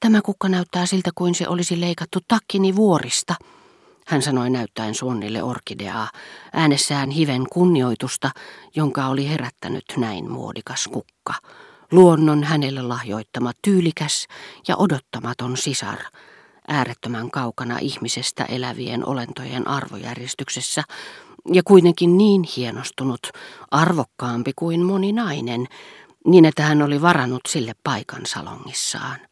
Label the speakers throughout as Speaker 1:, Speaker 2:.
Speaker 1: Tämä kukka näyttää siltä kuin se olisi leikattu takkini vuorista, hän sanoi näyttäen Suonnille orkideaa, äänessään hiven kunnioitusta, jonka oli herättänyt näin muodikas kukka. Luonnon hänelle lahjoittama tyylikäs ja odottamaton sisar, äärettömän kaukana ihmisestä elävien olentojen arvojärjestyksessä, ja kuitenkin niin hienostunut, arvokkaampi kuin moni nainen, niin että hän oli varannut sille paikan salongissaan.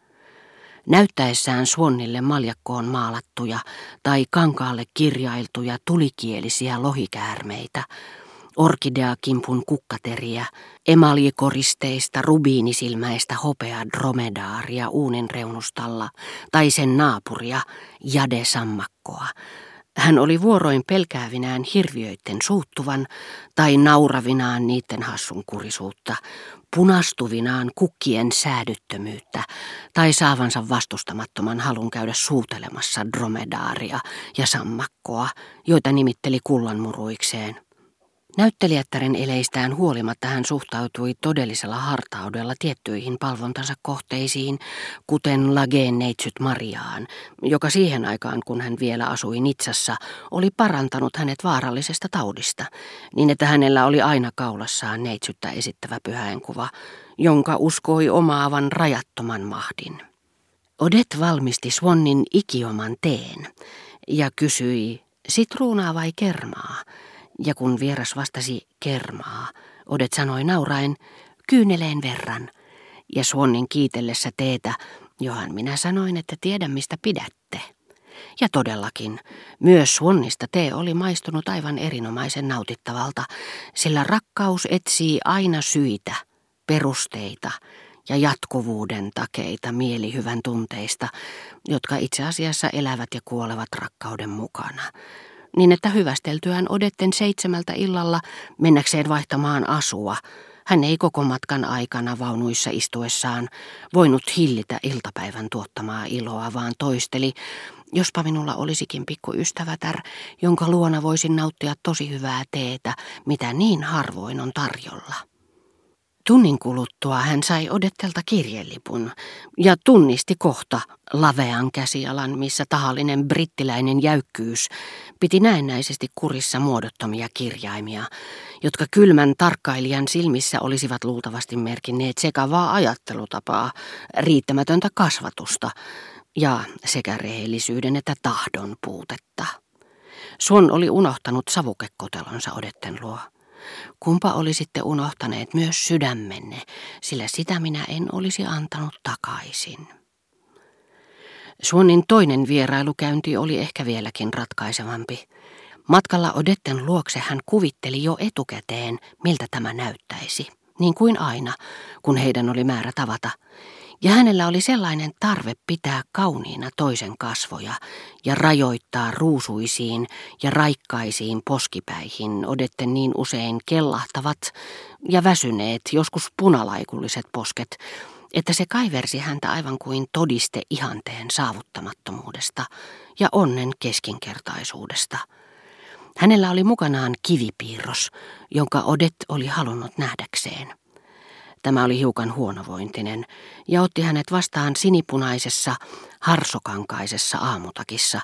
Speaker 1: Näyttäessään Suonnille maljakkoon maalattuja tai kankaalle kirjailtuja tulikielisiä lohikäärmeitä, orkideakimpun kukkateriä, emaljikoristeista rubiinisilmäistä hopea dromedaaria uunin reunustalla tai sen naapuria, jadesammakkoa, hän oli vuoroin pelkäävinään hirviöitten suuttuvan tai nauravinaan niiden hassun kurisuutta, punastuvinaan kukkien säädyttömyyttä tai saavansa vastustamattoman halun käydä suutelemassa dromedaaria ja sammakkoa, joita nimitteli kullanmuruikseen. Näyttelijättären eleistään huolimatta hän suhtautui todellisella hartaudella tiettyihin palvontansa kohteisiin, kuten Lageen neitsyt Mariaan, joka siihen aikaan, kun hän vielä asui Nitsassa, oli parantanut hänet vaarallisesta taudista, niin että hänellä oli aina kaulassaan neitsyttä esittävä pyhäinkuva, jonka uskoi omaavan rajattoman mahdin. Odet valmisti Swannin ikioman teen ja kysyi, sitruunaa vai kermaa, ja kun vieras vastasi kermaa, Odet sanoi nauraen, kyyneleen verran. Ja Suonnin kiitellessä teetä, johan minä sanoin, että tiedän mistä pidätte. Ja todellakin, myös Suonnista tee oli maistunut aivan erinomaisen nautittavalta, sillä rakkaus etsii aina syitä, perusteita ja jatkuvuuden takeita mielihyvän tunteista, jotka itse asiassa elävät ja kuolevat rakkauden mukana niin että hyvästeltyään odetten seitsemältä illalla mennäkseen vaihtamaan asua, hän ei koko matkan aikana vaunuissa istuessaan voinut hillitä iltapäivän tuottamaa iloa, vaan toisteli, jospa minulla olisikin pikku ystävätär, jonka luona voisin nauttia tosi hyvää teetä, mitä niin harvoin on tarjolla. Tunnin kuluttua hän sai odettelta kirjelipun ja tunnisti kohta lavean käsialan, missä tahallinen brittiläinen jäykkyys piti näennäisesti kurissa muodottomia kirjaimia, jotka kylmän tarkkailijan silmissä olisivat luultavasti merkinneet sekavaa ajattelutapaa, riittämätöntä kasvatusta ja sekä rehellisyyden että tahdon puutetta. Suon oli unohtanut savukekotelonsa odetten luo. Kumpa olisitte unohtaneet myös sydämenne, sillä sitä minä en olisi antanut takaisin. Suonin toinen vierailukäynti oli ehkä vieläkin ratkaisevampi. Matkalla Odetten luokse hän kuvitteli jo etukäteen, miltä tämä näyttäisi, niin kuin aina, kun heidän oli määrä tavata – ja hänellä oli sellainen tarve pitää kauniina toisen kasvoja ja rajoittaa ruusuisiin ja raikkaisiin poskipäihin odetten niin usein kellahtavat ja väsyneet, joskus punalaikulliset posket, että se kaiversi häntä aivan kuin todiste ihanteen saavuttamattomuudesta ja onnen keskinkertaisuudesta. Hänellä oli mukanaan kivipiirros, jonka Odet oli halunnut nähdäkseen. Tämä oli hiukan huonovointinen ja otti hänet vastaan sinipunaisessa, harsokankaisessa aamutakissa,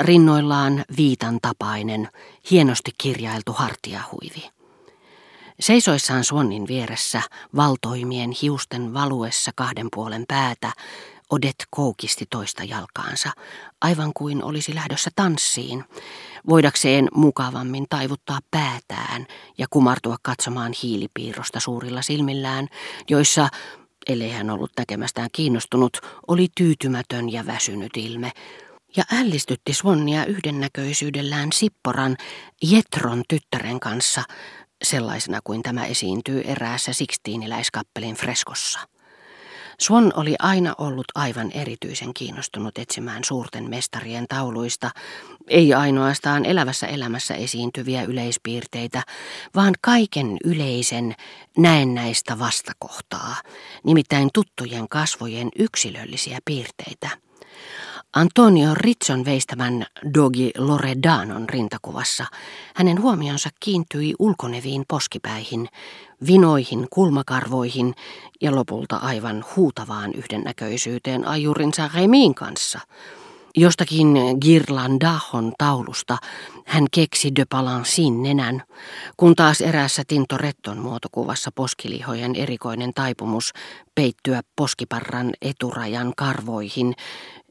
Speaker 1: rinnoillaan viitan tapainen, hienosti kirjailtu hartiahuivi. Seisoissaan Suonnin vieressä, valtoimien hiusten valuessa kahden puolen päätä, Odet koukisti toista jalkaansa, aivan kuin olisi lähdössä tanssiin, voidakseen mukavammin taivuttaa päätään ja kumartua katsomaan hiilipiirrosta suurilla silmillään, joissa, ellei hän ollut näkemästään kiinnostunut, oli tyytymätön ja väsynyt ilme, ja ällistytti Swannia yhdennäköisyydellään Sipporan Jetron tyttären kanssa, sellaisena kuin tämä esiintyy eräässä sikstiiniläiskappelin freskossa. Swan oli aina ollut aivan erityisen kiinnostunut etsimään suurten mestarien tauluista, ei ainoastaan elävässä elämässä esiintyviä yleispiirteitä, vaan kaiken yleisen näennäistä vastakohtaa, nimittäin tuttujen kasvojen yksilöllisiä piirteitä. Antonio Ritson veistämän Dogi Loredanon rintakuvassa hänen huomionsa kiintyi ulkoneviin poskipäihin, vinoihin, kulmakarvoihin ja lopulta aivan huutavaan yhdennäköisyyteen ajurinsa Remin kanssa. Jostakin Girlandahon taulusta hän keksi de Palancin nenän, kun taas eräässä Tintoretton muotokuvassa poskilihojen erikoinen taipumus peittyä poskiparran eturajan karvoihin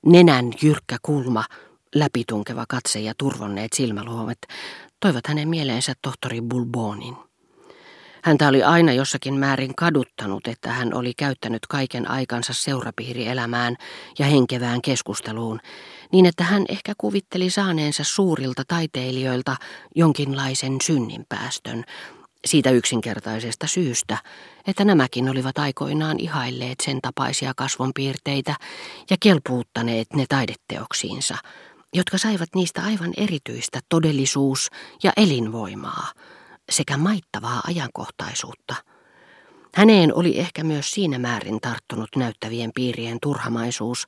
Speaker 1: Nenän jyrkkä kulma, läpitunkeva katse ja turvonneet silmäluomet toivat hänen mieleensä tohtori Bulbonin. Häntä oli aina jossakin määrin kaduttanut, että hän oli käyttänyt kaiken aikansa seurapiirielämään ja henkevään keskusteluun, niin että hän ehkä kuvitteli saaneensa suurilta taiteilijoilta jonkinlaisen synninpäästön, siitä yksinkertaisesta syystä, että nämäkin olivat aikoinaan ihailleet sen tapaisia kasvonpiirteitä ja kelpuuttaneet ne taideteoksiinsa, jotka saivat niistä aivan erityistä todellisuus- ja elinvoimaa sekä maittavaa ajankohtaisuutta – Häneen oli ehkä myös siinä määrin tarttunut näyttävien piirien turhamaisuus,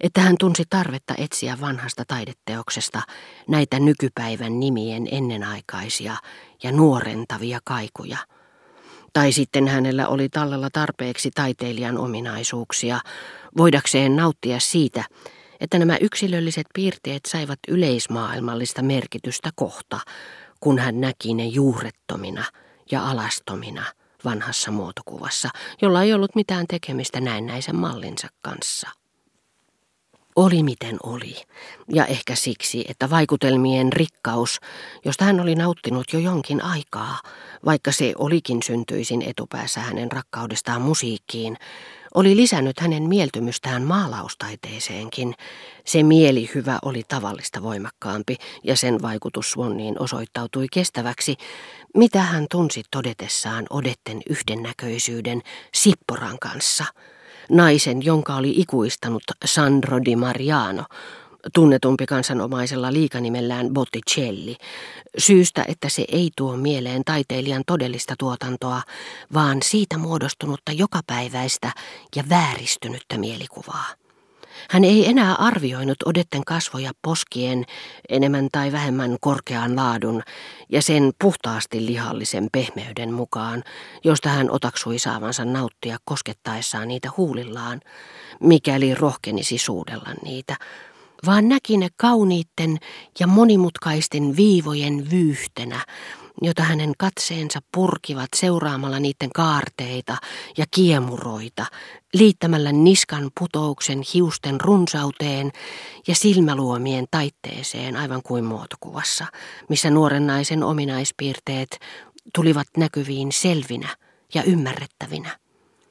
Speaker 1: että hän tunsi tarvetta etsiä vanhasta taideteoksesta näitä nykypäivän nimien ennenaikaisia ja nuorentavia kaikuja. Tai sitten hänellä oli tallella tarpeeksi taiteilijan ominaisuuksia, voidakseen nauttia siitä, että nämä yksilölliset piirteet saivat yleismaailmallista merkitystä kohta, kun hän näki ne juurettomina ja alastomina – vanhassa muotokuvassa, jolla ei ollut mitään tekemistä näennäisen mallinsa kanssa. Oli miten oli, ja ehkä siksi, että vaikutelmien rikkaus, josta hän oli nauttinut jo jonkin aikaa, vaikka se olikin syntyisin etupäässä hänen rakkaudestaan musiikkiin, oli lisännyt hänen mieltymystään maalaustaiteeseenkin. Se mielihyvä oli tavallista voimakkaampi ja sen vaikutus Swanniin osoittautui kestäväksi, mitä hän tunsi todetessaan odetten yhdennäköisyyden Sipporan kanssa, naisen, jonka oli ikuistanut Sandro di Mariano, tunnetumpi kansanomaisella liikanimellään Botticelli, syystä, että se ei tuo mieleen taiteilijan todellista tuotantoa, vaan siitä muodostunutta jokapäiväistä ja vääristynyttä mielikuvaa. Hän ei enää arvioinut odetten kasvoja poskien enemmän tai vähemmän korkean laadun ja sen puhtaasti lihallisen pehmeyden mukaan, josta hän otaksui saavansa nauttia koskettaessaan niitä huulillaan, mikäli rohkenisi suudella niitä, vaan näki ne kauniitten ja monimutkaisten viivojen vyyhtenä, jota hänen katseensa purkivat seuraamalla niiden kaarteita ja kiemuroita, liittämällä niskan putouksen hiusten runsauteen ja silmäluomien taitteeseen aivan kuin muotokuvassa, missä nuoren naisen ominaispiirteet tulivat näkyviin selvinä ja ymmärrettävinä.